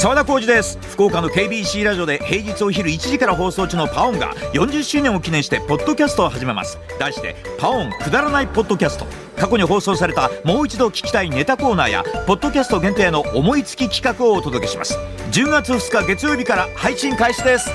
沢田浩二です。福岡の KBC ラジオで平日お昼1時から放送中のパオンが40周年を記念してポッドキャストを始めます。題してパオンくだらないポッドキャスト。過去に放送されたもう一度聞きたいネタコーナーやポッドキャスト限定の思いつき企画をお届けします。10月2日月曜日から配信開始です。